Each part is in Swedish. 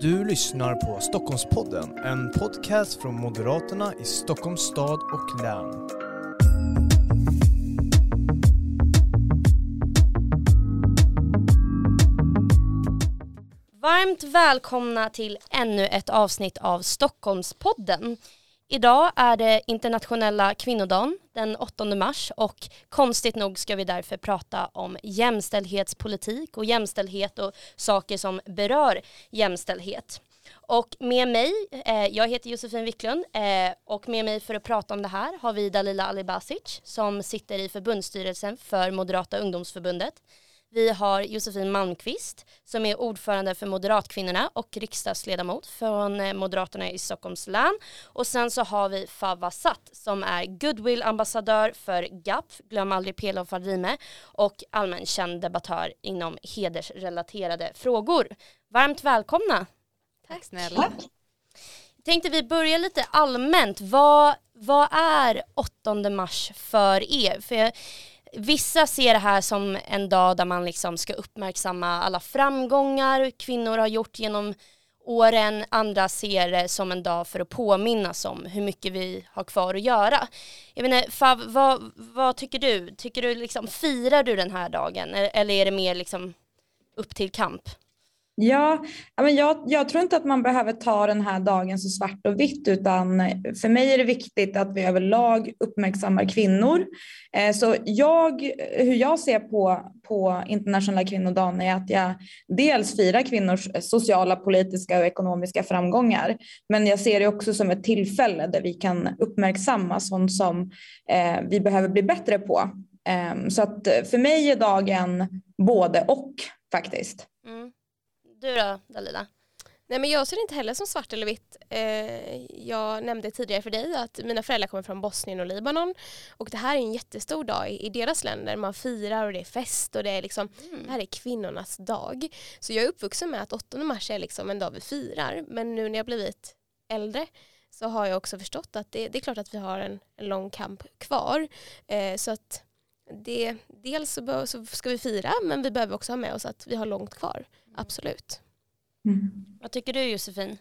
Du lyssnar på Stockholmspodden, en podcast från Moderaterna i Stockholms stad och län. Varmt välkomna till ännu ett avsnitt av Stockholmspodden. Idag är det internationella kvinnodagen den 8 mars och konstigt nog ska vi därför prata om jämställdhetspolitik och jämställdhet och saker som berör jämställdhet. Och med mig, eh, jag heter Josefin Wiklund eh, och med mig för att prata om det här har vi Dalila Alibasic som sitter i förbundsstyrelsen för Moderata ungdomsförbundet. Vi har Josefin Malmqvist som är ordförande för Moderatkvinnorna och riksdagsledamot från eh, Moderaterna i Stockholms län. Och sen så har vi Fava Satt som är goodwill-ambassadör för GAP, Glöm aldrig Pela och Fadime och allmänkänd debattör inom hedersrelaterade frågor. Varmt välkomna! Tack snälla. Tänkte vi börja lite allmänt. Vad, vad är 8 mars för er? För jag, Vissa ser det här som en dag där man liksom ska uppmärksamma alla framgångar kvinnor har gjort genom åren. Andra ser det som en dag för att påminnas om hur mycket vi har kvar att göra. Jag menar, Fav, vad, vad tycker du? Tycker du liksom, firar du den här dagen eller är det mer liksom upp till kamp? Ja, men jag, jag, tror inte att man behöver ta den här dagen så svart och vitt utan för mig är det viktigt att vi överlag uppmärksammar kvinnor. Eh, så jag, hur jag ser på, på internationella kvinnodagen är att jag dels firar kvinnors sociala, politiska och ekonomiska framgångar. Men jag ser det också som ett tillfälle där vi kan uppmärksamma sånt som eh, vi behöver bli bättre på. Ehm, så att för mig är dagen både och faktiskt. Du då Dalila? Nej men jag ser det inte heller som svart eller vitt. Eh, jag nämnde tidigare för dig att mina föräldrar kommer från Bosnien och Libanon och det här är en jättestor dag i, i deras länder. Man firar och det är fest och det är liksom, mm. det här är kvinnornas dag. Så jag är uppvuxen med att 8 mars är liksom en dag vi firar men nu när jag blivit äldre så har jag också förstått att det, det är klart att vi har en, en lång kamp kvar. Eh, så att det, dels så, så, ska vi fira men vi behöver också ha med oss att vi har långt kvar. Absolut. Mm. Vad tycker du Josefin?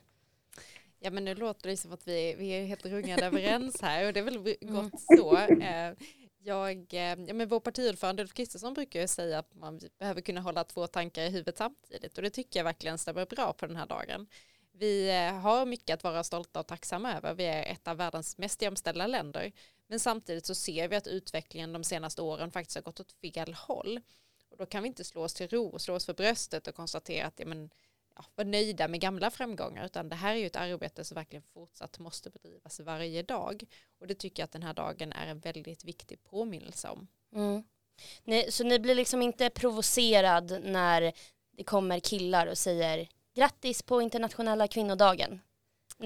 Ja men nu låter det som att vi, vi är helt rungande överens här och det är väl mm. gott mm. så. Eh, jag, eh, ja, men vår partiordförande Ulf Kristersson brukar ju säga att man behöver kunna hålla två tankar i huvudet samtidigt och det tycker jag verkligen stämmer bra på den här dagen. Vi eh, har mycket att vara stolta och tacksamma över. Vi är ett av världens mest jämställda länder. Men samtidigt så ser vi att utvecklingen de senaste åren faktiskt har gått åt fel håll. Och då kan vi inte slå oss till ro och slå oss för bröstet och konstatera att ja, men, ja, vara nöjda med gamla framgångar utan det här är ju ett arbete som verkligen fortsatt måste bedrivas varje dag och det tycker jag att den här dagen är en väldigt viktig påminnelse om. Mm. Ni, så ni blir liksom inte provocerad när det kommer killar och säger grattis på internationella kvinnodagen?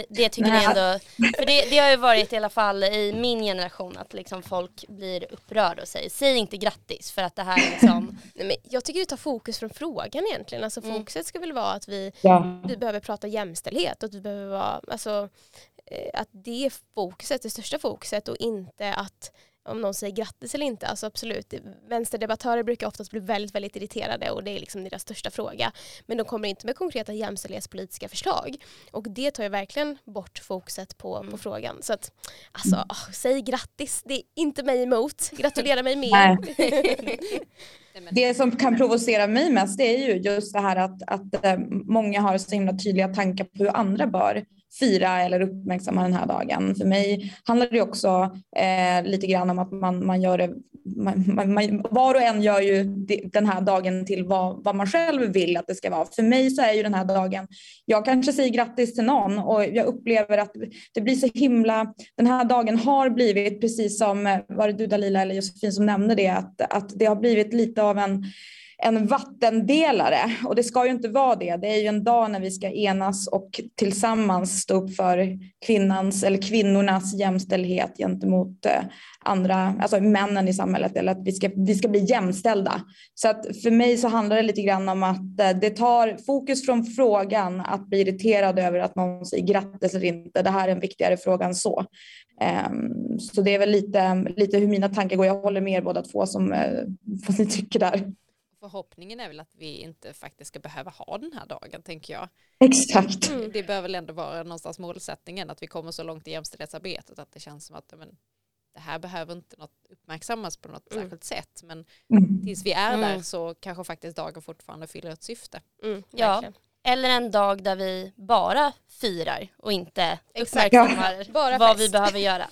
Det tycker ni ändå, för det, det, har ju varit i alla fall i min generation att liksom folk blir upprörda och säger säg inte grattis för att det här är liksom Nej, men Jag tycker det tar fokus från frågan egentligen. Alltså mm. fokuset ska väl vara att vi, ja. vi behöver prata jämställdhet och att vi behöver vara, alltså eh, att det är fokuset, det största fokuset och inte att om någon säger grattis eller inte. Alltså absolut, vänsterdebattörer brukar oftast bli väldigt, väldigt irriterade och det är liksom deras största fråga. Men de kommer inte med konkreta jämställdhetspolitiska förslag. Och det tar ju verkligen bort fokuset på, mm. på frågan. Så att, alltså, oh, säg grattis, det är inte mig emot. Gratulera mig mer. Det som kan provocera mig mest det är ju just det här att, att eh, många har så himla tydliga tankar på hur andra bör fira eller uppmärksamma den här dagen. För mig handlar det också eh, lite grann om att man, man gör det, man, man, var och en gör ju den här dagen till vad, vad man själv vill att det ska vara. För mig så är ju den här dagen, jag kanske säger grattis till någon och jag upplever att det blir så himla, den här dagen har blivit precis som, eh, var det du Dalila eller Josefin som nämnde det, att, att det har blivit lite av en en vattendelare och det ska ju inte vara det. Det är ju en dag när vi ska enas och tillsammans stå upp för kvinnans eller kvinnornas jämställdhet gentemot eh, andra, alltså männen i samhället eller att vi ska, vi ska bli jämställda. Så att för mig så handlar det lite grann om att eh, det tar fokus från frågan att bli irriterad över att någon säger grattis eller inte. Det här är en viktigare fråga än så. Ehm, så det är väl lite, lite hur mina tankar går. Jag håller med er båda två som eh, vad ni tycker där förhoppningen är väl att vi inte faktiskt ska behöva ha den här dagen tänker jag. Exakt. Mm. Det bör väl ändå vara någonstans målsättningen att vi kommer så långt i jämställdhetsarbetet att det känns som att men, det här behöver inte något uppmärksammas på något mm. särskilt sätt men mm. tills vi är där mm. så kanske faktiskt dagen fortfarande fyller ett syfte. Mm, ja, eller en dag där vi bara firar och inte uppmärksammar ja. vad vi behöver göra.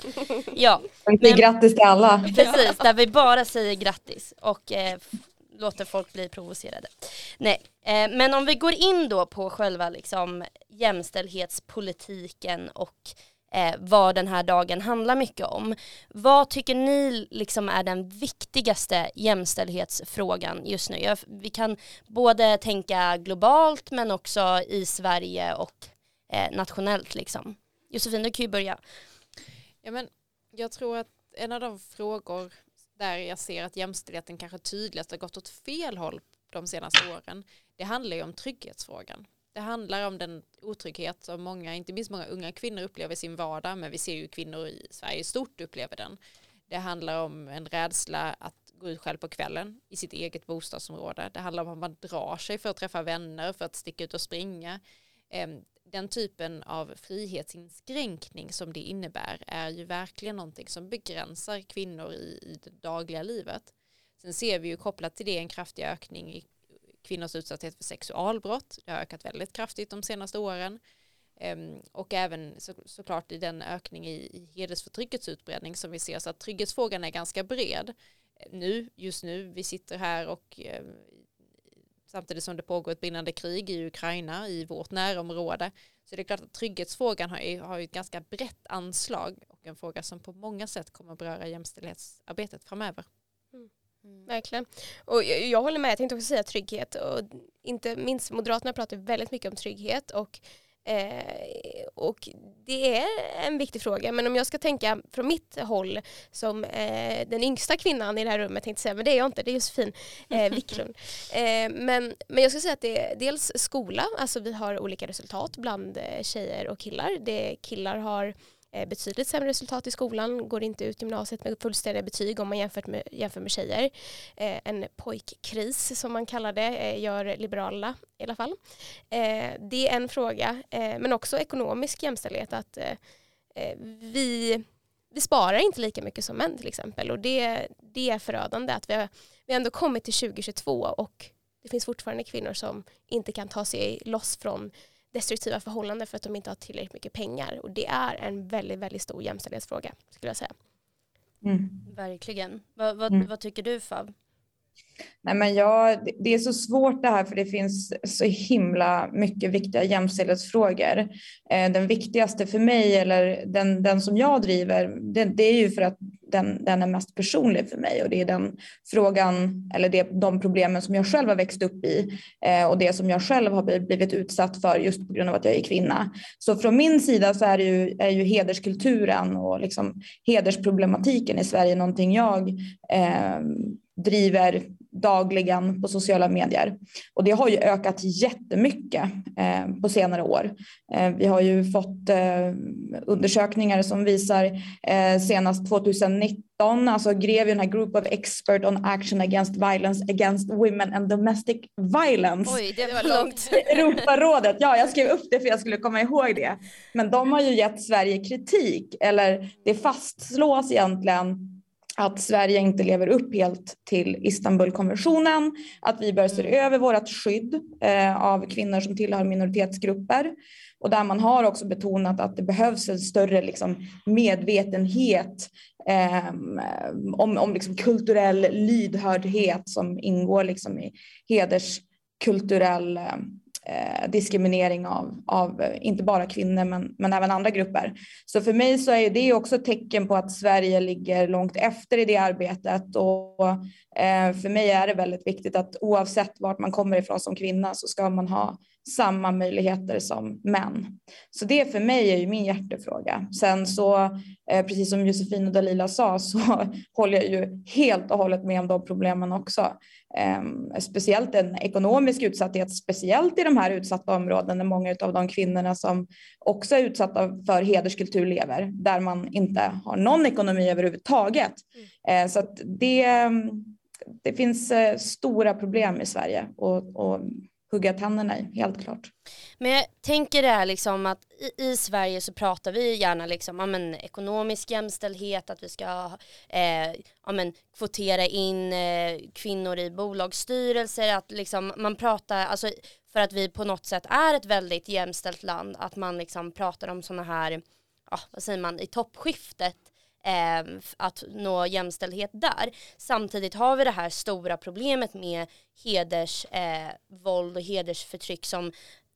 Ja. Men, grattis till alla. Precis, där vi bara säger grattis och eh, låter folk bli provocerade. Nej, eh, men om vi går in då på själva liksom, jämställdhetspolitiken och eh, vad den här dagen handlar mycket om. Vad tycker ni liksom är den viktigaste jämställdhetsfrågan just nu? Jag, vi kan både tänka globalt men också i Sverige och eh, nationellt. Liksom. Josefin, du kan ju börja. Ja, men jag tror att en av de frågor där jag ser att jämställdheten kanske tydligast har gått åt fel håll de senaste åren, det handlar ju om trygghetsfrågan. Det handlar om den otrygghet som många, inte minst många unga kvinnor upplever i sin vardag, men vi ser ju kvinnor i Sverige stort upplever den. Det handlar om en rädsla att gå ut själv på kvällen i sitt eget bostadsområde. Det handlar om att man drar sig för att träffa vänner, för att sticka ut och springa. Ehm, den typen av frihetsinskränkning som det innebär är ju verkligen någonting som begränsar kvinnor i, i det dagliga livet. Sen ser vi ju kopplat till det en kraftig ökning i kvinnors utsatthet för sexualbrott. Det har ökat väldigt kraftigt de senaste åren. Ehm, och även så, såklart i den ökning i, i hedersförtryckets utbredning som vi ser så att trygghetsfrågan är ganska bred. Nu, just nu, vi sitter här och eh, samtidigt som det pågår ett brinnande krig i Ukraina i vårt närområde så det är klart att trygghetsfrågan har, har ett ganska brett anslag och en fråga som på många sätt kommer att beröra jämställdhetsarbetet framöver. Mm. Mm. Verkligen. Och jag, jag, håller med, jag tänkte också säga trygghet och inte minst Moderaterna pratar väldigt mycket om trygghet och Eh, och det är en viktig fråga, men om jag ska tänka från mitt håll som eh, den yngsta kvinnan i det här rummet, tänkte säga, men det är jag inte, det är Josefin eh, Wicklund. Eh, men, men jag ska säga att det är dels skola, alltså vi har olika resultat bland eh, tjejer och killar. Det killar har Eh, betydligt sämre resultat i skolan, går inte ut gymnasiet med fullständiga betyg om man jämfört med, jämför med tjejer. Eh, en pojkkris som man kallar det eh, gör Liberalerna i alla fall. det är en fråga, men också ekonomisk jämställdhet att vi vi sparar inte lika mycket som män till exempel och det, det är förödande att vi har, vi har ändå kommit till 2022 och det finns fortfarande kvinnor som inte kan ta sig loss från destruktiva förhållanden för att de inte har tillräckligt mycket pengar. Och det är en väldigt, väldigt stor jämställdhetsfråga skulle jag säga. Mm. Verkligen. Vad, vad, mm. vad tycker du Fab? Nej, men jag, det är så svårt det här för det finns så himla mycket viktiga jämställdhetsfrågor. Eh, den viktigaste för mig eller den, den som jag driver, det, det är ju för att den, den, är mest personlig för mig och det är den frågan eller det, de problemen som jag själv har växt upp i eh, och det som jag själv har blivit utsatt för just på grund av att jag är kvinna. Så från min sida så är, ju, är ju hederskulturen och liksom hedersproblematiken i Sverige någonting jag eh, driver dagligen på sociala medier. Och det har ju ökat jättemycket eh, på senare år. Eh, vi har ju fått eh, undersökningar som visar senast 2019, alltså Grevion, Group of Expert on Action Against Violence Against Women and Domestic Violence. Oj, det var långt. Europarådet, ja jag skrev upp det för jag skulle komma ihåg det. Men de har ju gett Sverige kritik, eller det fastslås egentligen att Sverige inte lever upp helt till Istanbulkonventionen, att vi bör se mm. över vårt skydd eh, av kvinnor som tillhör minoritetsgrupper. Och där man har också betonat att det behövs en större liksom, medvetenhet eh, om, om liksom, kulturell lydhördhet som ingår liksom, i hederskulturell eh, diskriminering av, av eh, inte bara kvinnor men, men även andra grupper. Så för mig så är det också ett tecken på att Sverige ligger långt efter i det arbetet och eh, för mig är det väldigt viktigt att oavsett vart man kommer ifrån som kvinna så ska man ha samma möjligheter som män. Så det för mig är ju min hjärtefråga. Sen så, eh, precis som Josefin och Dalila sa, så håller jag ju helt och hållet med om de problemen också. Eh, speciellt en ekonomisk utsatthet, speciellt i de här utsatta områdena där många av de kvinnorna som också är utsatta för hederskultur lever, där man inte har någon ekonomi överhuvudtaget. Mm. Eh, så det det finns eh, stora problem i Sverige och, och hugga tänderna i, helt klart. Men jag tänker det här liksom att i, i Sverige så pratar vi gärna liksom, ja, men, ekonomisk jämställdhet, att vi ska eh, ja, men, kvotera in eh, kvinnor i bolagsstyrelser, att liksom, man pratar, alltså för att vi på något sätt är ett väldigt jämställt land, att man liksom pratar om sådana här, ja, vad säger man, i toppskiftet eh, att nå jämställdhet där. Samtidigt har vi det här stora problemet med hedersvåld eh, och hedersförtryck som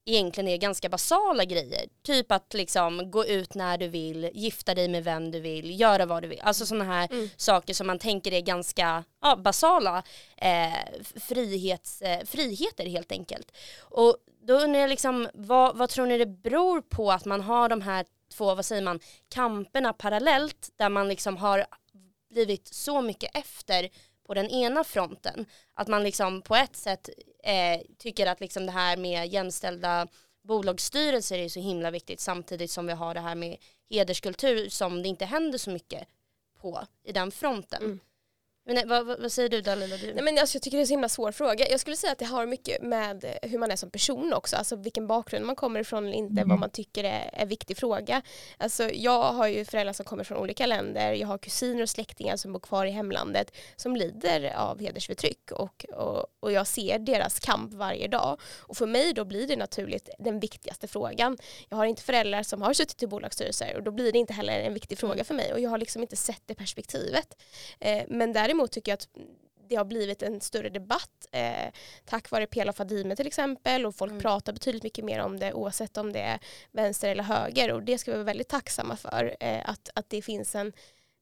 egentligen är ganska basala grejer. Typ att liksom gå ut när du vill, gifta dig med vem du vill, göra vad du vill. Alltså sådana här mm. saker som man tänker är ganska ja, basala eh, frihets, eh, friheter helt enkelt. Och då undrar jag liksom, vad, vad tror ni det beror på att man har de här två, vad säger man, kamperna parallellt där man liksom har blivit så mycket efter på den ena fronten. Att man liksom på ett sätt eh, tycker att liksom det här med jämställda bolagsstyrelser är så himla viktigt samtidigt som vi har det här med hederskultur som det inte händer så mycket på i den fronten. Mm. Men nej, vad, vad, säger du Dalila? Du? Nej, men alltså, jag tycker det är en så himla svår fråga. Jag skulle säga att det har mycket med hur man är som person också, alltså vilken bakgrund man kommer ifrån eller inte, mm. vad man tycker är en viktig fråga. Alltså, jag har ju föräldrar som kommer från olika länder, jag har kusiner och släktingar som bor kvar i hemlandet som lider av hedersförtryck och, och, och jag ser deras kamp varje dag. Och för mig då blir det naturligt den viktigaste frågan. Jag har inte föräldrar som har suttit i bolagsstyrelser och då blir det inte heller en viktig fråga mm. för mig och jag har liksom inte sett det perspektivet. Eh, men där däremot tycker jag att det har blivit en större debatt eh, tack vare Pela Fadime till exempel och folk mm. pratar betydligt mycket mer om det oavsett om det är vänster eller höger och det ska vi vara väldigt tacksamma för eh, att, att det finns en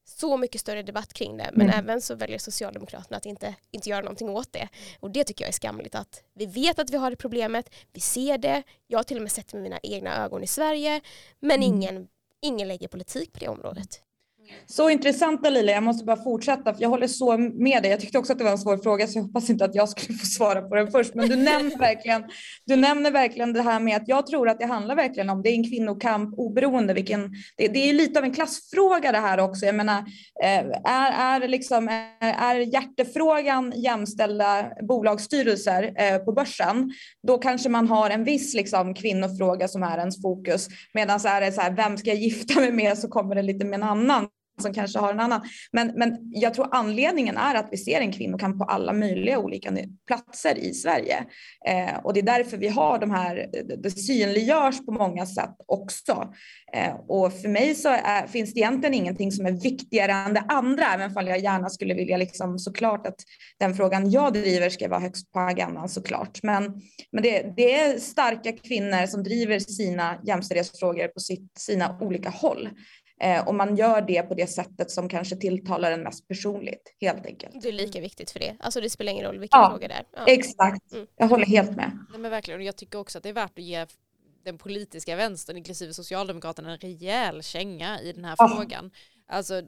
så mycket större debatt kring det men mm. även så väljer Socialdemokraterna att inte, inte göra någonting åt det och det tycker jag är skamligt att vi vet att vi har det problemet, vi ser det, jag har till och med sett det med mina egna ögon i Sverige men mm. ingen, ingen lägger politik på det området. Så intressant Lila, jag måste bara fortsätta för jag håller så med dig. Jag tyckte också att det var en svår fråga så jag hoppas inte att jag skulle få svara på den först. Men du nämner verkligen, du nämner verkligen det här med att jag tror att det handlar verkligen om, det är en kvinnokamp oberoende vilken, det, det är lite av en klassfråga det här också. Jag menar, eh, är, är, liksom, är hjärtefrågan jämställda bolagsstyrelser eh, på börsen, då kanske man har en viss liksom, kvinnofråga som är ens fokus. Medan är det så här, vem ska jag gifta mig med så kommer det lite med en annan som kanske har en annan. Men, men jag tror anledningen är att vi ser en kvinnokamp på alla möjliga olika platser i Sverige. Eh, och det är därför vi har de här, det synliggörs på många sätt också. Eh, och för mig så är, finns det egentligen ingenting som är viktigare än det andra, även om jag gärna skulle vilja liksom såklart att den frågan jag driver ska vara högst på agendan såklart. Men, men det, det är starka kvinnor som driver sina jämställdhetsfrågor på sitt, sina olika håll. Eh, och man gör det på det sättet som kanske tilltalar en mest personligt, helt enkelt. Det är lika viktigt för det. Alltså det spelar ingen roll vilken ja, fråga det är. Ja. Exakt, mm. jag håller helt med. Nej, men verkligen, och jag tycker också att det är värt att ge den politiska vänstern, inklusive Socialdemokraterna, en rejäl känga i den här ja. frågan. Alltså,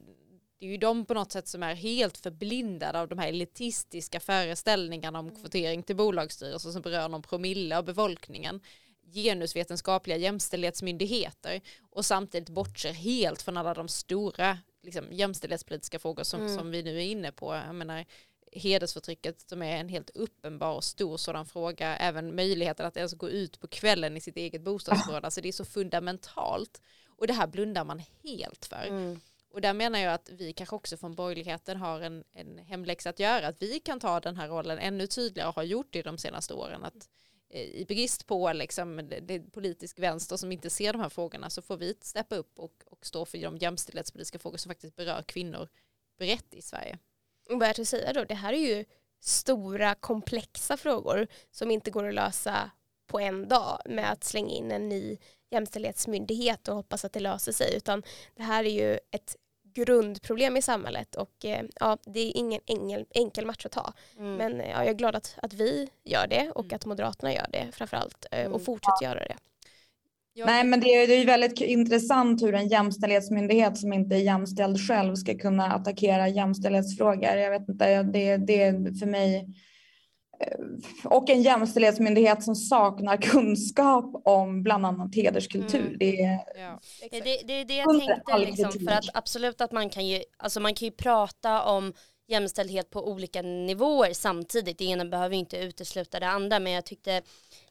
det är ju de på något sätt som är helt förblindade av de här elitistiska föreställningarna om kvotering till bolagsstyrelser som berör någon promille av befolkningen genusvetenskapliga jämställdhetsmyndigheter och samtidigt bortser helt från alla de stora liksom, jämställdhetspolitiska frågor som, mm. som vi nu är inne på. Jag menar, hedersförtrycket som är en helt uppenbar och stor sådan fråga, även möjligheten att ens gå ut på kvällen i sitt eget bostadsområde, alltså det är så fundamentalt. Och det här blundar man helt för. Mm. Och där menar jag att vi kanske också från borgerligheten har en, en hemläxa att göra, att vi kan ta den här rollen ännu tydligare och har gjort det de senaste åren. Att Eh, i brist på liksom, det politisk vänster som inte ser de här frågorna så får vi steppa upp och, och stå för de jämställdhetspolitiska frågor som faktiskt berör kvinnor brett i Sverige. Och vad att säga då, det här är ju stora komplexa frågor som inte går att lösa på en dag med att slänga in en ny jämställdhetsmyndighet och hoppas att det löser sig utan det här är ju ett grundproblem i samhället och eh, ja, det är ingen enkel, enkel match att ta. Mm. Men ja, jag är glad att, att vi gör det och mm. att Moderaterna gör det framförallt eh, och mm. fortsätter göra det. Jag... Nej, men det är, det är väldigt intressant hur en jämställdhetsmyndighet som inte är jämställd själv ska kunna attackera jämställdhetsfrågor. Jag vet inte, det, det är för mig och en jämställdhetsmyndighet som saknar kunskap om bland annat hederskultur. Mm. Det, är, ja. det, det, det är det jag tänkte, liksom, för att absolut att man kan ju, alltså man kan ju prata om jämställdhet på olika nivåer samtidigt. Det ena behöver inte utesluta det andra men jag tyckte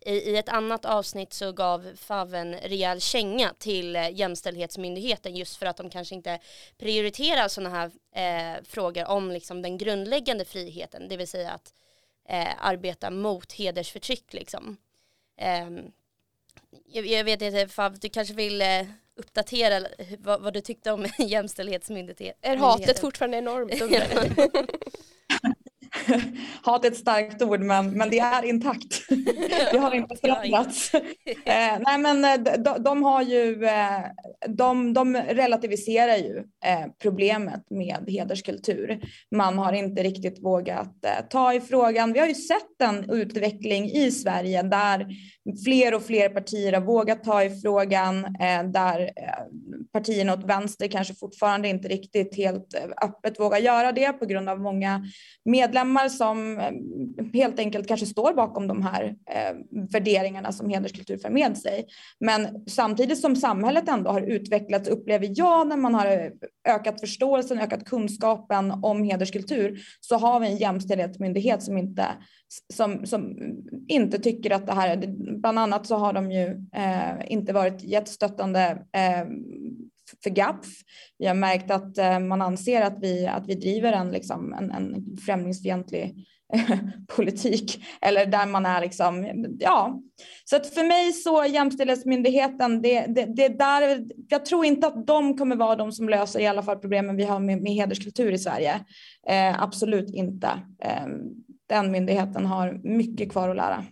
i, i ett annat avsnitt så gav FAV en rejäl känga till eh, Jämställdhetsmyndigheten just för att de kanske inte prioriterar sådana här eh, frågor om liksom den grundläggande friheten, det vill säga att eh, arbeta mot hedersförtryck liksom. Eh, jag, jag, vet inte, Fav, du kanske vill eh, uppdatera vad, vad, du tyckte om jämställdhetsmyndigheten? Är hatet fortfarande enormt? hat är ett starkt ord men, men det är intakt. det har inte förändrats. eh, nej men eh, de, de, har ju, eh, de, de relativiserar ju eh, problemet med hederskultur. Man har inte riktigt vågat eh, ta i frågan. Vi har ju sett en utveckling i Sverige där fler och fler partier har vågat ta i frågan, eh, där eh, partierna åt vänster kanske fortfarande inte riktigt helt eh, öppet vågar göra det på grund av många medlemmar som eh, helt enkelt kanske står bakom de här eh, värderingarna som hederskultur för med sig. Men samtidigt som samhället ändå har utvecklats upplever jag när man har eh, ökat förståelsen, ökat kunskapen om hederskultur så har vi en jämställdhetsmyndighet som inte som, som inte tycker att det här är, bland annat så har de ju eh, inte varit jättestöttande eh, för GAPF. Vi har märkt att eh, man anser att vi, att vi driver en, liksom, en, en främlingsfientlig politik eller där man är liksom, ja. Så att för mig så Jämställdhetsmyndigheten, det, det, det där, jag tror inte att de kommer vara de som löser i alla fall problemen vi har med, med hederskultur i Sverige. Eh, absolut inte. Eh, den myndigheten har mycket kvar att lära.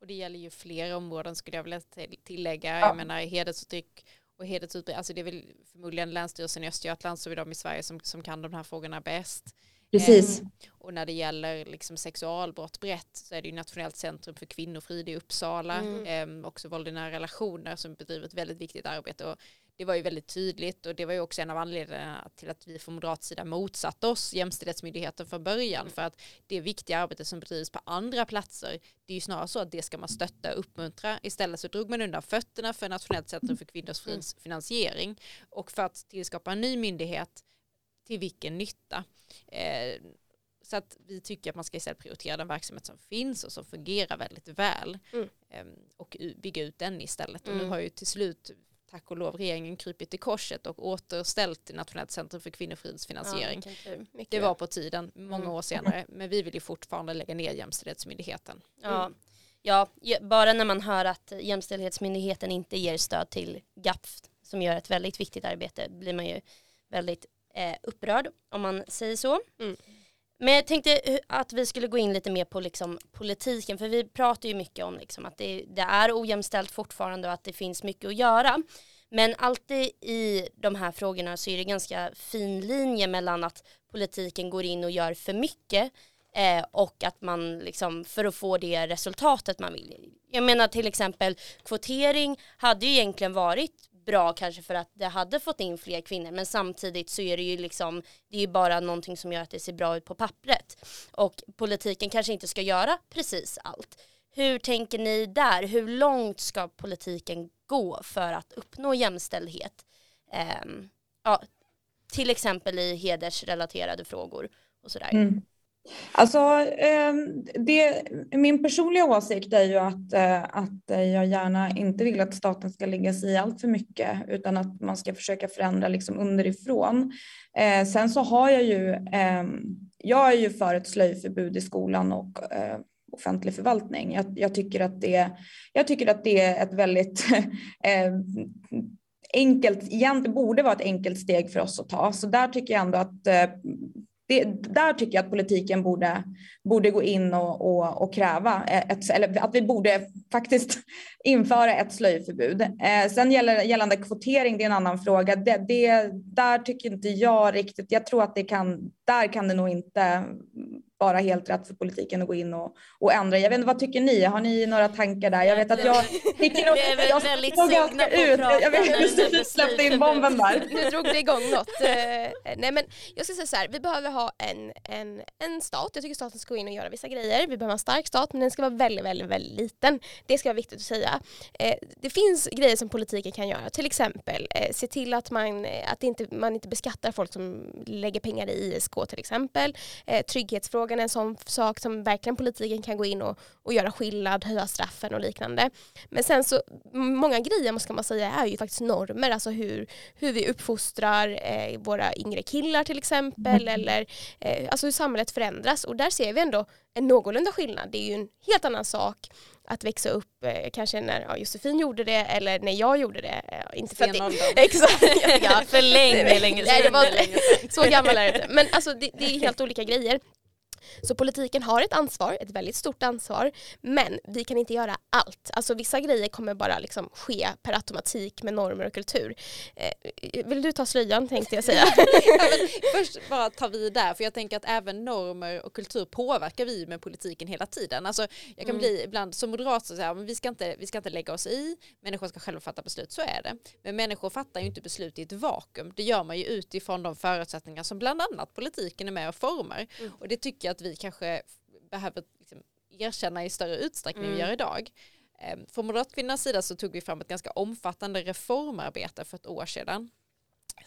Och det gäller ju fler områden skulle jag vilja tillägga. Ja. Jag menar hedersförtryck och hedersutbredning, alltså det är väl förmodligen Länsstyrelsen i Östergötland så är de i Sverige som, som kan de här frågorna bäst. Precis. Eh, och när det gäller liksom sexualbrott brett så är det ju Nationellt centrum för kvinnofrid i Uppsala, mm. eh, också våld i nära relationer som bedriver ett väldigt viktigt arbete. Och det var ju väldigt tydligt och det var ju också en av anledningarna till att vi från moderat sida motsatte oss jämställdhetsmyndigheten från början för att det viktiga arbete som bedrivs på andra platser det är ju snarare så att det ska man stötta och uppmuntra istället så drog man undan fötterna för Nationellt centrum för kvinnors mm. finansiering och för att tillskapa en ny myndighet till vilken nytta eh, så att vi tycker att man ska istället prioritera den verksamhet som finns och som fungerar väldigt väl mm. Ehm, och bygga ut den istället. Och nu mm. har ju till slut tack och lov regeringen krypit i korset och återställt Nationellt centrum för kvinnofridsfinansiering. Ja, det var på tiden, många mm. år senare, men vi vill ju fortfarande lägga ner Jämställdhetsmyndigheten. Ja. Mm. Ja, bara när man hör att Jämställdhetsmyndigheten inte ger stöd till GAPF som gör ett väldigt viktigt arbete blir man ju väldigt eh, upprörd om man säger så. Mm. Men jag tänkte att vi skulle gå in lite mer på liksom politiken för vi pratar ju mycket om liksom att det, det, är ojämställt fortfarande och att det finns mycket att göra. Men alltid i de här frågorna så är det ganska fin linje mellan att politiken går in och gör för mycket eh, och att man liksom för att få det resultatet man vill. Jag menar till exempel kvotering hade ju egentligen varit bra kanske för att det hade fått in fler kvinnor men samtidigt så är det ju liksom det är ju bara någonting som gör att det ser bra ut på pappret och politiken kanske inte ska göra precis allt. Hur tänker ni där? Hur långt ska politiken gå för att uppnå jämställdhet? Eh, ja, till exempel i hedersrelaterade frågor och sådär. Mm. Alltså, ehm, det, min personliga åsikt är ju att, eh, att jag gärna inte vill att staten ska lägga sig i allt för mycket utan att man ska försöka förändra liksom underifrån. Eh, sen så har jag ju, ehm, jag är ju för ett slöjförbud i skolan och eh, offentlig förvaltning. Jag, jag, tycker att det, jag tycker att det är ett väldigt ehm, enkelt, egentligen borde vara ett enkelt steg för oss att ta. Så där tycker jag ändå att det, där tycker jag att politiken borde, borde gå in och, och, och kräva, ett, eller att vi borde faktiskt införa ett slöjförbud. Eh, sen gäller, gällande kvotering, det är en annan fråga. Det, det, där tycker inte jag riktigt, jag tror att det kan, där kan det nog inte vara helt rätt för politiken att gå in och, och ändra. Jag vet inte, vad tycker ni? Har ni några tankar där? Jag vet att jag tycker nog, jag, jag väldigt sugna på ut. Jag vet att du släppte in bomben där. Nu drog det igång något. Uh, nej men jag ska säga så här, vi behöver ha en, en, en stat. Jag tycker staten ska gå in och göra vissa grejer. Vi behöver ha en stark stat men den ska vara väldigt, väldigt, väldigt liten. Det ska vara viktigt att säga. Uh, det finns grejer som politiken kan göra. Till exempel se till att man, att inte, man inte beskattar folk som lägger pengar i ISK till exempel. trygghetsfrågan är en sån sak som verkligen politiken kan gå in och, och göra skillnad, höja straffen och liknande. Men sen så, många grejer ska man säga är ju faktiskt normer, alltså hur, hur vi uppfostrar eh, våra yngre killar till exempel, mm. eller eh, alltså hur samhället förändras. Och där ser vi ändå en någorlunda skillnad. Det är ju en helt annan sak att växa upp eh, kanske när ja, Josefin gjorde det eller när jag gjorde det. Eh, inte för att det, exakt. ja, för länge, länge sedan. Så gammal är det inte. Men alltså, det, det är helt olika grejer. Så politiken har ett ansvar, ett väldigt stort ansvar, men vi kan inte göra allt. Alltså vissa grejer kommer bara liksom ske per automatik med normer och kultur. Eh, vill du ta slöjan tänkte jag säga. ja, först bara ta vid där, för jag tänker att även normer och kultur påverkar vi med politiken hela tiden. Alltså, jag kan mm. bli ibland som moderat så säga, men vi ska, inte, vi ska inte lägga oss i, människor ska själva fatta beslut, så är det. Men människor fattar ju inte beslut i ett vakuum, det gör man ju utifrån de förutsättningar som bland annat politiken är med och formar. Mm. Och det tycker jag att vi kanske behöver liksom erkänna i större utsträckning mm. vi gör idag. Ehm, från Moderatkvinnornas sida så tog vi fram ett ganska omfattande reformarbete för ett år sedan.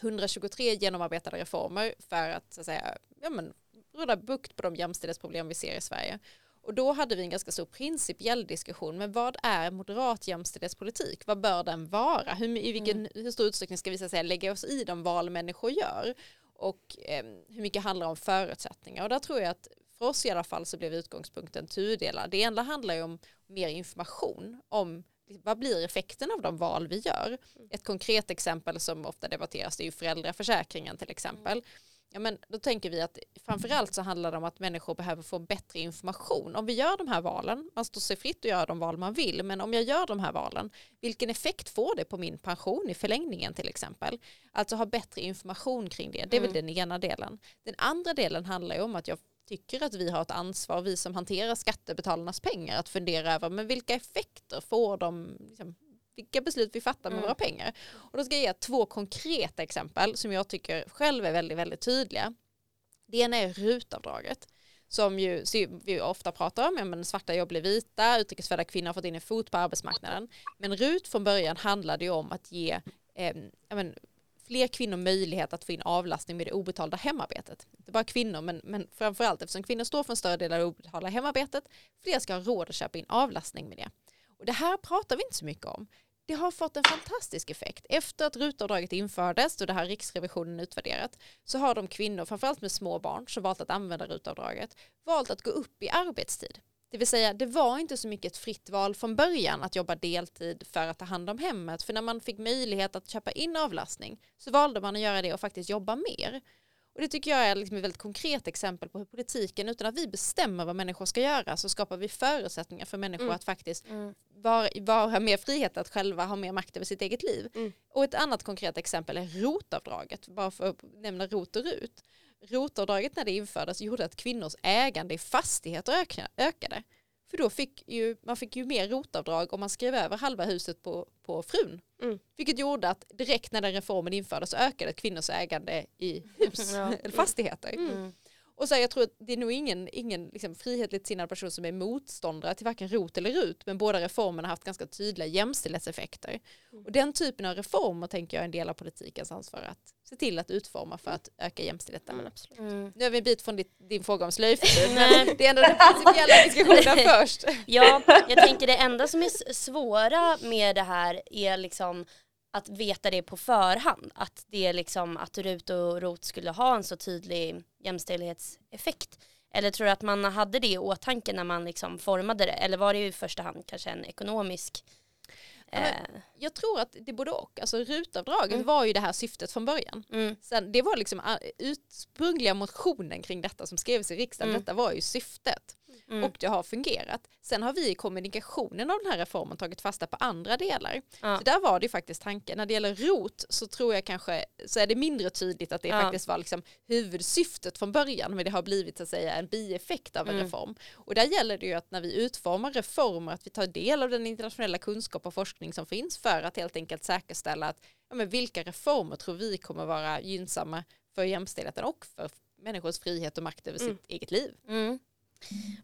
123 genomarbetade reformer för att, så att säga, ja, men, råda bukt på de jämställdhetsproblem vi ser i Sverige. Och då hade vi en ganska stor principiell diskussion, men vad är moderat jämställdhetspolitik? Vad bör den vara? Hur, i vilken, mm. hur stor utsträckning ska vi så att säga, lägga oss i de val människor gör? Och eh, hur mycket handlar om förutsättningar? Och där tror jag att för oss i alla fall så blev utgångspunkten tudelad. Det ena handlar ju om mer information om vad blir effekten av de val vi gör? Ett konkret exempel som ofta debatteras är ju föräldraförsäkringen till exempel. Ja, men då tänker vi att framförallt så handlar det om att människor behöver få bättre information. Om vi gör de här valen, man står sig fritt att göra de val man vill, men om jag gör de här valen, vilken effekt får det på min pension i förlängningen till exempel? Alltså ha bättre information kring det, det är väl mm. den ena delen. Den andra delen handlar ju om att jag tycker att vi har ett ansvar, vi som hanterar skattebetalarnas pengar, att fundera över men vilka effekter får de, liksom, vilka beslut vi fattar med mm. våra pengar. Och då ska jag ge två konkreta exempel som jag tycker själv är väldigt, väldigt tydliga. Det ena är rutavdraget som ju vi ofta pratar om, ja, men svarta jobb blir vita, utrikesfödda kvinnor har fått in en fot på arbetsmarknaden. Men RUT från början handlade ju om att ge eh, men, fler kvinnor möjlighet att få in avlastning med det obetalda hemarbetet. Inte bara kvinnor, men, men framförallt eftersom kvinnor står för en större del av det obetalda hemarbetet, fler ska ha råd att köpa in avlastning med det. Och det här pratar vi inte så mycket om. Det har fått en fantastisk effekt. Efter att rutavdraget infördes och det här Riksrevisionen utvärderat så har de kvinnor, framförallt med små barn, som valt att använda rutavdraget, valt att gå upp i arbetstid. Det vill säga det var inte så mycket ett fritt val från början att jobba deltid för att ta hand om hemmet. För när man fick möjlighet att köpa in avlastning så valde man att göra det och faktiskt jobba mer. Och det tycker jag är liksom ett väldigt konkret exempel på hur politiken, utan att vi bestämmer vad människor ska göra, så skapar vi förutsättningar för människor mm. att faktiskt mm. vara, vara mer frihet att själva ha mer makt över sitt eget liv. Mm. Och ett annat konkret exempel är rotavdraget, bara för att nämna rot och rut. Rotavdraget när det infördes gjorde att kvinnors ägande i fastigheter ökade. För då fick ju, man fick ju mer rotavdrag om man skrev över halva huset på, på frun. Mm. Vilket gjorde att direkt när den reformen infördes så ökade kvinnors ägande i hus ja. eller fastigheter. Mm. Och så jag tror att det är nog ingen, ingen liksom frihetligt sinnad person som är motståndare till varken ROT eller RUT, men båda reformerna har haft ganska tydliga jämställdhetseffekter. Mm. Och den typen av reformer tänker jag är en del av politikens ansvar att se till att utforma för att öka jämställdheten. Mm. Mm. Nu är vi en bit från ditt, din fråga om slöjförbud, men det är ändå den principiella diskussionen först. Ja, jag tänker det enda som är svåra med det här är liksom att veta det på förhand. Att det är liksom att RUT och ROT skulle ha en så tydlig jämställdhetseffekt. Eller tror du att man hade det i åtanke när man liksom formade det? Eller var det i första hand kanske en ekonomisk eh... Jag tror att det både och. Alltså rutavdraget mm. var ju det här syftet från början. Mm. Sen, det var liksom ursprungliga motionen kring detta som skrevs i riksdagen. Mm. Detta var ju syftet. Mm. Och det har fungerat. Sen har vi i kommunikationen av den här reformen tagit fasta på andra delar. Ja. Så där var det faktiskt tanken. När det gäller ROT så tror jag kanske så är det mindre tydligt att det ja. faktiskt var liksom huvudsyftet från början men det har blivit så att säga en bieffekt av en mm. reform. Och där gäller det ju att när vi utformar reformer att vi tar del av den internationella kunskap och forskning som finns för att helt enkelt säkerställa att ja, men vilka reformer tror vi kommer vara gynnsamma för jämställdheten och för människors frihet och makt över mm. sitt eget liv. Mm.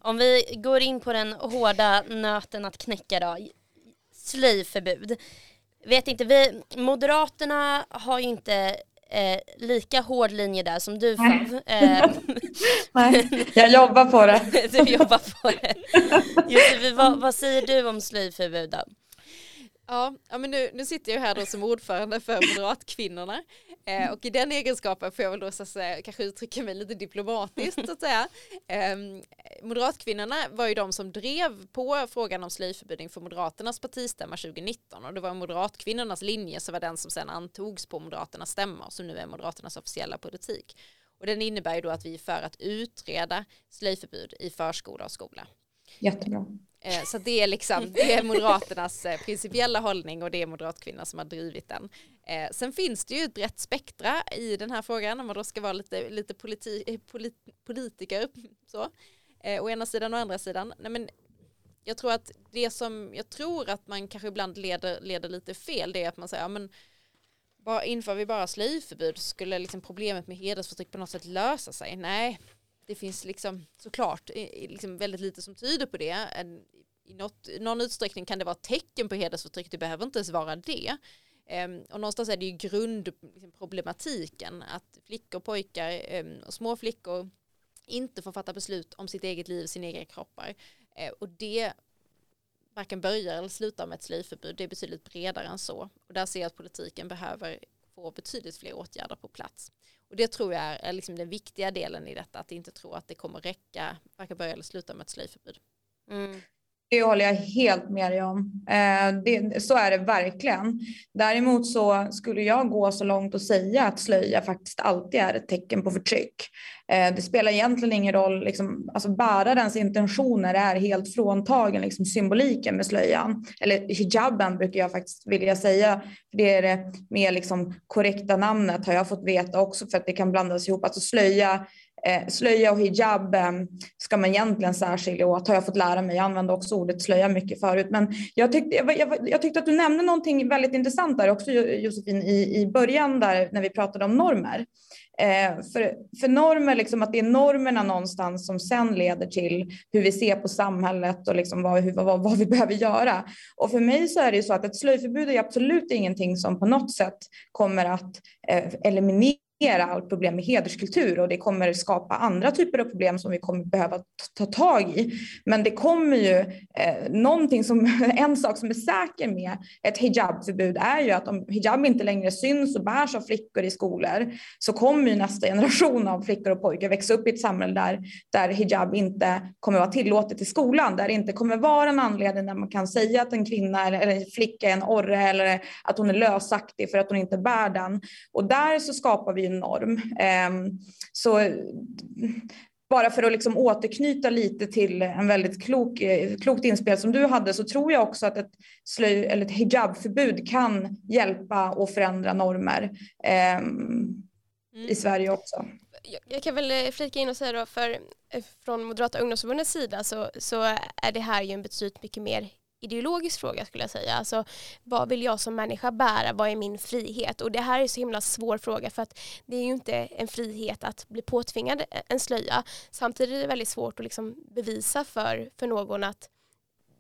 Om vi går in på den hårda nöten att knäcka då, slöjförbud. Vet inte, vi, Moderaterna har ju inte eh, lika hård linje där som du Fav. Eh, Nej, jag jobbar på det. du jobbar på det. Josefin, vad, vad säger du om slöjförbud då? Ja, ja men nu, nu sitter jag här då som ordförande för Moderatkvinnorna eh, och i den egenskapen får jag väl då så att säga, kanske uttrycka mig lite diplomatiskt så att säga. Eh, Moderatkvinnorna var ju de som drev på frågan om slöjförbud inför Moderaternas partistämma 2019 och det var Moderatkvinnornas linje som var den som sedan antogs på Moderaternas stämma och som nu är Moderaternas officiella politik. Och den innebär ju då att vi är för att utreda slöjförbud i förskola och skola. Jättebra. Eh, så det är liksom det är Moderaternas eh, principiella hållning och det är Moderatkvinnorna som har drivit den. Eh, sen finns det ju ett brett spektra i den här frågan om man då ska vara lite, lite politi polit politiker. Så. Å ena sidan och andra sidan. Nej, men jag tror att det som jag tror att man kanske ibland leder, leder lite fel det är att man säger ja, men bara, inför vi bara slöjförbud skulle liksom problemet med hedersförtryck på något sätt lösa sig. Nej, det finns liksom såklart liksom väldigt lite som tyder på det. I något, någon utsträckning kan det vara tecken på hedersförtryck, det behöver inte ens vara det. Ehm, och någonstans är det ju grundproblematiken liksom att flickor, pojkar ehm, och små flickor inte får fatta beslut om sitt eget liv, sina egna kroppar. Ehm, och det varken börjar eller slutar med ett slöjförbud, det är betydligt bredare än så. Och där ser jag att politiken behöver få betydligt fler åtgärder på plats. Och det tror jag är liksom den viktiga delen i detta, att inte tro att det kommer räcka, varken börja eller sluta med ett slöjförbud. Mm. Det håller jag helt med dig om. Eh, det, så är det verkligen. Däremot så skulle jag gå så långt och säga att slöja faktiskt alltid är ett tecken på förtryck. Eh, det spelar egentligen ingen roll, liksom, alltså bärarens intentioner är helt fråntagen liksom, symboliken med slöjan. Eller hijaben brukar jag faktiskt vilja säga. Det är det mer liksom, korrekta namnet har jag fått veta också för att det kan blandas ihop. Alltså slöja Eh, slöja och hijab eh, ska man egentligen särskilja åt har jag fått lära mig. Jag använde också ordet slöja mycket förut. Men jag tyckte, jag, jag, jag tyckte att du nämnde någonting väldigt intressant där också Josefin i, i början där när vi pratade om normer. Eh, för, för normer, liksom att det är normerna någonstans som sen leder till hur vi ser på samhället och liksom vad, hur, vad, vad vi behöver göra. Och för mig så är det ju så att ett slöjförbud är absolut ingenting som på något sätt kommer att eh, eliminera allt problem med hederskultur och det kommer skapa andra typer av problem som vi kommer behöva ta tag i. Men det kommer ju eh, någonting som, en sak som är säker med ett hijabförbud är ju att om hijab inte längre syns och bärs av flickor i skolor så kommer ju nästa generation av flickor och pojkar växa upp i ett samhälle där, där hijab inte kommer vara tillåtet i skolan, där det inte kommer vara en anledning när man kan säga att en kvinna eller, eller en flicka är en orre eller att hon är lösaktig för att hon inte bär den. Och där så skapar vi ju norm. Ehm, så bara för att liksom återknyta lite till en väldigt klok, klokt inspel som du hade så tror jag också att ett, slöj, eller ett hijabförbud kan hjälpa och förändra normer eh, mm. i Sverige också. Jag kan väl eh, flika in och säga då för eh, från Moderata ungdomsförbundets sida så, så är det här ju en betydligt mycket mer ideologisk fråga skulle jag säga. Alltså, vad vill jag som människa bära? Vad är min frihet? Och det här är så himla svår fråga för att det är ju inte en frihet att bli påtvingad en slöja. Samtidigt är det väldigt svårt att liksom bevisa för, för någon att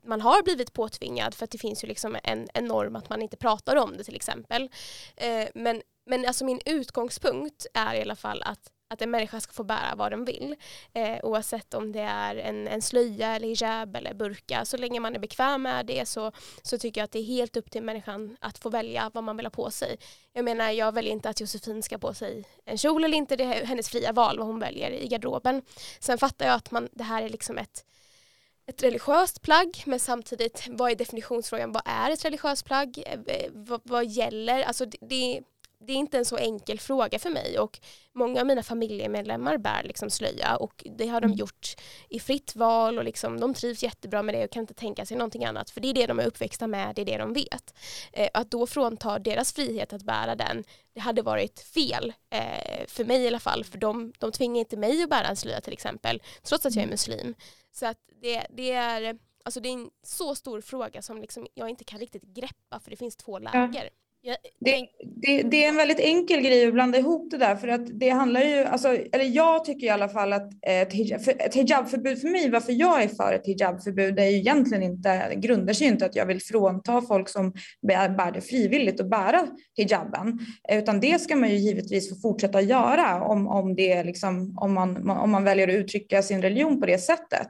man har blivit påtvingad för att det finns ju liksom en, en norm att man inte pratar om det till exempel. Eh, men men alltså min utgångspunkt är i alla fall att att en människa ska få bära vad den vill. Eh, oavsett om det är en, en slöja eller hijab eller burka. Så länge man är bekväm med det så, så tycker jag att det är helt upp till människan att få välja vad man vill ha på sig. Jag menar, jag väljer inte att Josefin ska på sig en kjol eller inte. Det är hennes fria val vad hon väljer i garderoben. Sen fattar jag att man, det här är liksom ett ett religiöst plagg men samtidigt vad är definitionsfrågan, vad är ett religiöst plagg, eh, vad, vad gäller, alltså det, det det är inte en så enkel fråga för mig och många av mina familjemedlemmar bär liksom slöja och det har de mm. gjort i fritt val och liksom, de trivs jättebra med det och kan inte tänka sig någonting annat för det är det de är uppväxta med, det är det de vet. Eh, att då frånta deras frihet att bära den, det hade varit fel eh, för mig i alla fall för de, de tvingar inte mig att bära en slöja till exempel trots att jag är mm. muslim. Så att det, det är Alltså det är en så stor fråga som liksom jag inte kan riktigt greppa för det finns två läger. Det, det, det, är en väldigt enkel grej att blanda ihop det där för att det handlar ju, alltså, eller jag tycker i alla fall att ett, hijab, för, ett hijabförbud för mig, varför jag är för ett hijabförbud, är ju egentligen inte, grundar sig inte att jag vill frånta folk som bär, bär det frivilligt och bära hijaben, utan det ska man ju givetvis få fortsätta göra om, om, det liksom, om, man, om man väljer att uttrycka sin religion på det sättet.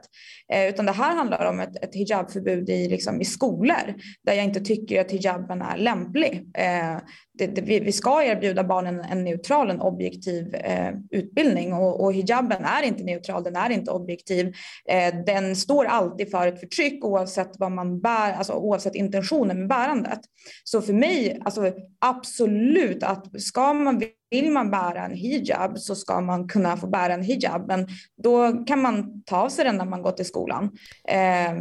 Eh, utan det här handlar om ett, ett hijabförbud i, liksom, i skolor där jag inte tycker att hijaben är lämplig. Eh, Eh, det, det, vi ska erbjuda barnen en neutral, en objektiv eh, utbildning och, och, hijaben är inte neutral, den är inte objektiv. Eh, den står alltid för ett förtryck oavsett vad man bär, alltså oavsett intentionen med bärandet. Så för mig, alltså absolut att ska man vill man bära en hijab så ska man kunna få bära en hijab, men då kan man ta av sig den när man går till skolan. Eh,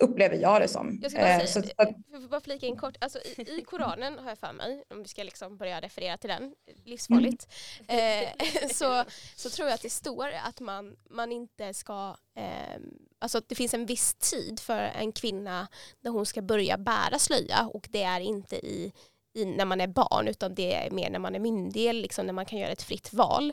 upplever jag det som. Jag ska bara, eh, säga, så, att, bara flika in kort, alltså, i, i, Koranen har jag för mig, om vi ska liksom börja referera till den, livsfarligt, mm. eh, så, så tror jag att det står att man, man inte ska, eh, alltså det finns en viss tid för en kvinna när hon ska börja bära slöja och det är inte i i, när man är barn utan det är mer när man är myndig, liksom när man kan göra ett fritt val.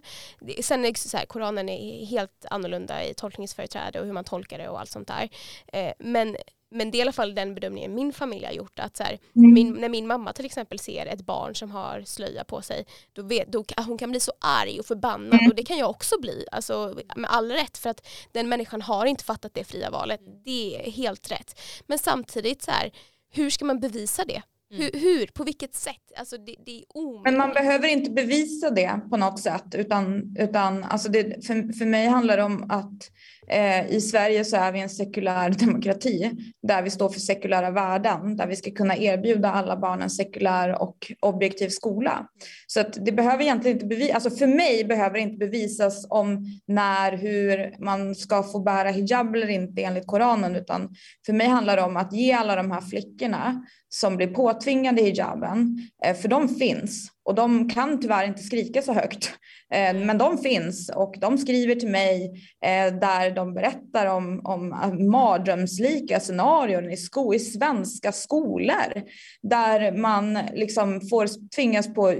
Sen är så här, Koranen är helt annorlunda i tolkningsföreträde och hur man tolkar det och allt sånt där. Eh, men men det är i alla fall den bedömningen min familj har gjort. Att så här, mm. min, när min mamma till exempel ser ett barn som har slöja på sig, då, vet, då hon kan bli så arg och förbannad mm. och det kan jag också bli. Alltså, med all rätt för att den människan har inte fattat det fria valet. Det är helt rätt. Men samtidigt så här, hur ska man bevisa det? Hur, mm. hur, På vilket sätt? Alltså det, det är omöjligt. Men man behöver inte bevisa det på något sätt utan, utan alltså det, för, för mig handlar det om att Eh, I Sverige så är vi en sekulär demokrati där vi står för sekulära värden, där vi ska kunna erbjuda alla barn en sekulär och objektiv skola. Så att det behöver egentligen inte bevisas, alltså för mig behöver det inte bevisas om när, hur man ska få bära hijab eller inte enligt Koranen, utan för mig handlar det om att ge alla de här flickorna som blir påtvingade hijaben, eh, för de finns och de kan tyvärr inte skrika så högt. Eh, men de finns och de skriver till mig eh, där de berättar om, om eh, mardrömslika scenarion i, sko, i svenska skolor där man liksom får tvingas på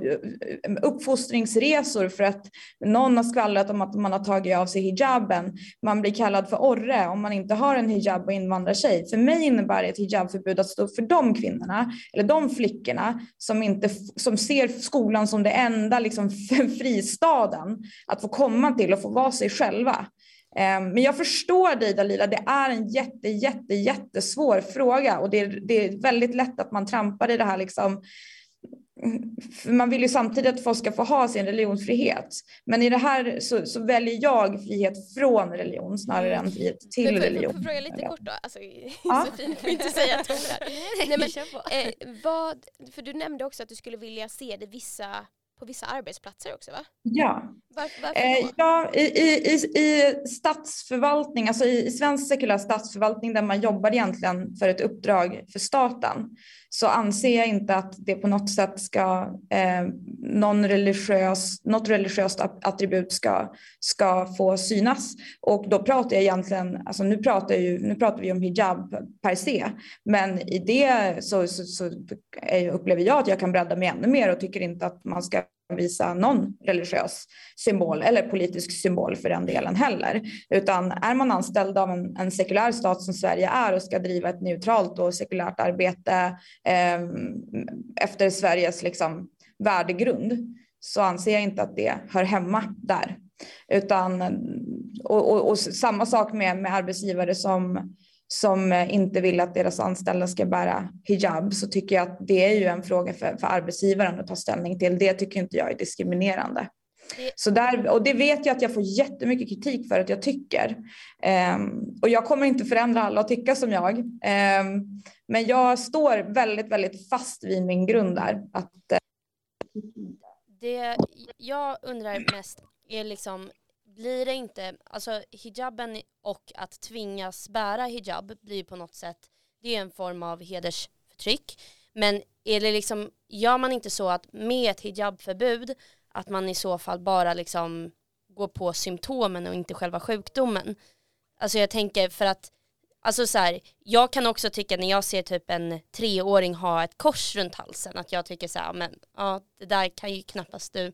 uppfostringsresor för att någon har skvallrat om att man har tagit av sig hijaben. Man blir kallad för orre om man inte har en hijab och invandrartjej. För mig innebär ett hijabförbud att stå för de kvinnorna eller de flickorna som, inte, som ser skolan som det enda liksom, fristaden att få komma till och få vara sig själva. Ehm, men jag förstår dig Dalila, det är en jätte, jätte, jättesvår fråga och det är, det är väldigt lätt att man trampar i det här liksom man vill ju samtidigt att folk ska få ha sin religionsfrihet. Men i det här så, så väljer jag frihet från religion snarare än frihet till men, religion. Får jag fråga lite kort då? Alltså, ja. Sofie får inte säga att Nej, men, eh, vad, För du nämnde också att du skulle vilja se det vissa på vissa arbetsplatser också va? Ja. Var, varför eh, ja i, i, i statsförvaltning, alltså i, i svensk sekulär statsförvaltning där man jobbar egentligen för ett uppdrag för staten så anser jag inte att det på något sätt ska, eh, någon religiös, något religiöst attribut ska, ska få synas. Och då pratar jag egentligen, alltså nu pratar, ju, nu pratar vi om hijab per se, men i det så, så, så upplever jag att jag kan bredda mig ännu mer och tycker inte att man ska visa någon religiös symbol eller politisk symbol för den delen heller. Utan är man anställd av en, en sekulär stat som Sverige är och ska driva ett neutralt och sekulärt arbete eh, efter Sveriges liksom, värdegrund så anser jag inte att det hör hemma där. Utan, och, och, och samma sak med, med arbetsgivare som som eh, inte vill att deras anställda ska bära hijab så tycker jag att det är ju en fråga för, för arbetsgivaren att ta ställning till. Det tycker inte jag är diskriminerande. Så där, och det vet jag att jag får jättemycket kritik för att jag tycker. Um, och jag kommer inte förändra alla att tycka som jag. Um, men jag står väldigt, väldigt fast vid min grund där. Att, uh, det jag undrar mest är liksom, blir det inte, alltså hijaben och att tvingas bära hijab blir på något sätt, det är en form av hedersförtryck. Men är det liksom, gör man inte så att med ett hijabförbud, att man i så fall bara liksom går på symptomen och inte själva sjukdomen? Alltså jag tänker för att Alltså så här, jag kan också tycka när jag ser typ en treåring ha ett kors runt halsen att jag tycker så här, men ja det där kan ju knappast du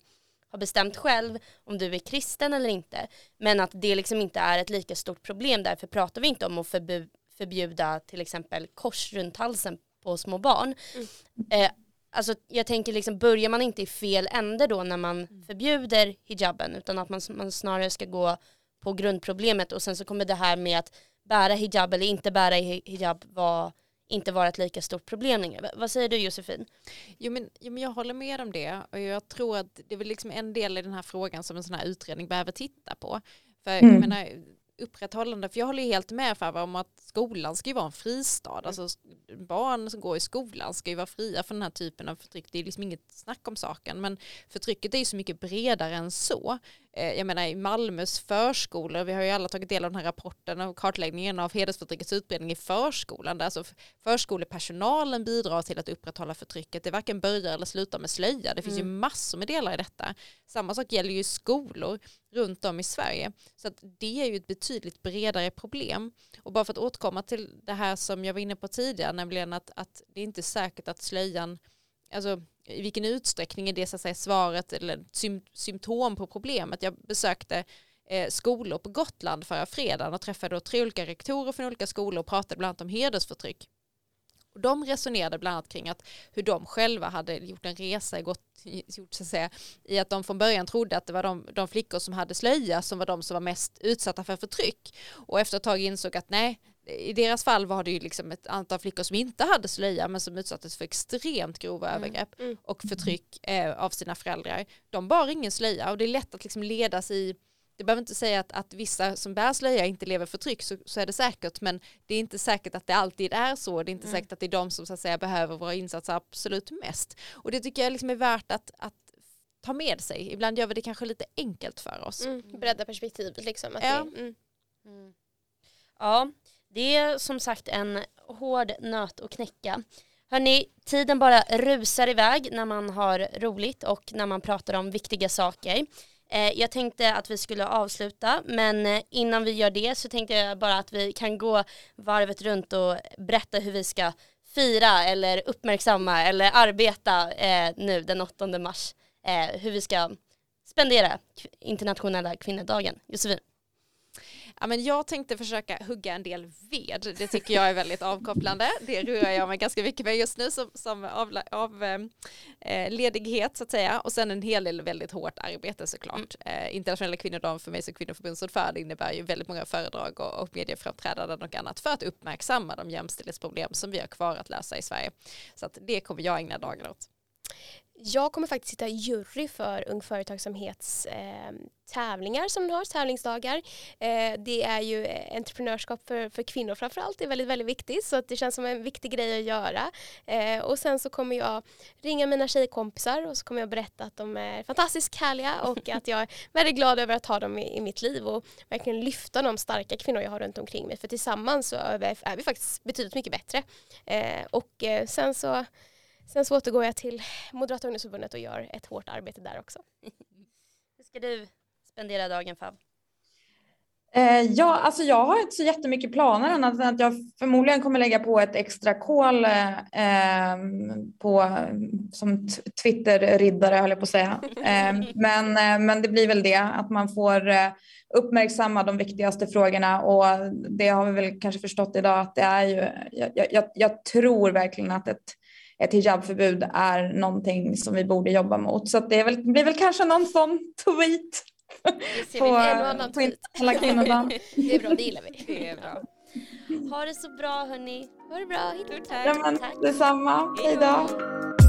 ha bestämt själv om du är kristen eller inte. Men att det liksom inte är ett lika stort problem därför pratar vi inte om att förbu förbjuda till exempel kors runt halsen på små barn. Mm. Eh, alltså jag tänker liksom börjar man inte i fel ände då när man mm. förbjuder hijaben utan att man, man snarare ska gå på grundproblemet och sen så kommer det här med att bära hijab eller inte bära hijab var, inte vara ett lika stort problem längre. Vad säger du Josefin? Jo men, jo men jag håller med om det och jag tror att det är väl liksom en del i den här frågan som en sån här utredning behöver titta på. För mm. jag menar, upprätthållande, för jag håller ju helt med Fava om att skolan ska ju vara en fristad. Mm. Alltså barn som går i skolan ska ju vara fria från den här typen av förtryck. Det är liksom inget snack om saken. Men förtrycket är ju så mycket bredare än så. Eh, jag menar i Malmös förskolor, vi har ju alla tagit del av den här rapporten och kartläggningen av hedersförtryckets utbredning i förskolan. Där alltså förskolepersonalen bidrar till att upprätthålla förtrycket. Det varken börjar eller slutar med slöja. Det finns mm. ju massor med delar i detta. Samma sak gäller ju skolor runt om i Sverige. Så att det är ju ett betydligt bredare problem. Och bara för att återkomma till det här som jag var inne på tidigare, nämligen att, att det är inte säkert att slöjan, alltså i vilken utsträckning är det så att säga svaret eller symptom på problemet. Jag besökte eh, skolor på Gotland förra fredagen och träffade då tre olika rektorer från olika skolor och pratade bland annat om hedersförtryck. Och de resonerade bland annat kring att hur de själva hade gjort en resa gått, gjort, så att säga, i att de från början trodde att det var de, de flickor som hade slöja som var de som var mest utsatta för förtryck. Och efter ett tag insåg att nej, i deras fall var det ju liksom ett antal flickor som inte hade slöja men som utsattes för extremt grova mm. övergrepp mm. och förtryck eh, av sina föräldrar. De bar ingen slöja och det är lätt att liksom ledas i det behöver inte säga att, att vissa som bär slöja inte lever förtryck så, så är det säkert men det är inte säkert att det alltid är så det är inte mm. säkert att det är de som så att säga behöver våra insatser absolut mest och det tycker jag liksom är värt att, att ta med sig ibland gör vi det kanske lite enkelt för oss mm. bredda perspektivet liksom att ja. Det, mm. mm. ja det är som sagt en hård nöt att knäcka. Hörni, tiden bara rusar iväg när man har roligt och när man pratar om viktiga saker. Eh, jag tänkte att vi skulle avsluta men eh, innan vi gör det så tänkte jag bara att vi kan gå varvet runt och berätta hur vi ska fira eller uppmärksamma eller arbeta eh, nu den 8 mars. hur vi ska spendera internationella kvinnodagen. Josefin? Ja, men jag tänkte försöka hugga en del ved. Det tycker jag är väldigt avkopplande. Det rör jag mig ganska mycket med just nu som, som av, av eh, ledighet så att säga. Och sen en hel del väldigt hårt arbete såklart. Mm. Eh, internationella kvinnodagen för mig som kvinnoförbundsordförande innebär ju väldigt många föredrag och, och medieframträdanden och annat för att uppmärksamma de jämställdhetsproblem som vi har kvar att lösa i Sverige. Så att det kommer jag ägna dagarna åt. Jag kommer faktiskt sitta i jury för Ung Företagsamhets eh, tävlingar som de har, tävlingsdagar. Eh, det är ju entreprenörskap för, för kvinnor framförallt, det är väldigt, väldigt viktigt så att det känns som en viktig grej att göra. Eh, och sen så kommer jag ringa mina tjejkompisar och så kommer jag berätta att de är fantastiskt härliga och att jag är väldigt glad över att ha dem i, i mitt liv och verkligen lyfta de starka kvinnor jag har runt omkring mig för tillsammans så är vi, är vi faktiskt betydligt mycket bättre. Eh, och eh, sen så Sen så återgår jag till Moderata ungdomsförbundet och gör ett hårt arbete där också. Hur ska du spendera dagen Fab? Eh, ja, alltså jag har inte så jättemycket planer annat än att jag förmodligen kommer lägga på ett extra kol eh, på, som Twitter-riddare höll jag på att säga. Eh, men, eh, men det blir väl det, att man får eh, uppmärksamma de viktigaste frågorna och det har vi väl kanske förstått idag att det är ju, jag, jag, jag tror verkligen att ett ett hijabförbud är någonting som vi borde jobba mot. Så det, väl, blir väl kanske någon sån tweet på, en på internationella kvinnodagen. det är bra, det gillar vi. Det är bra. Ha det så bra hörni. Ha det bra, då. Ja, Detsamma, hej då.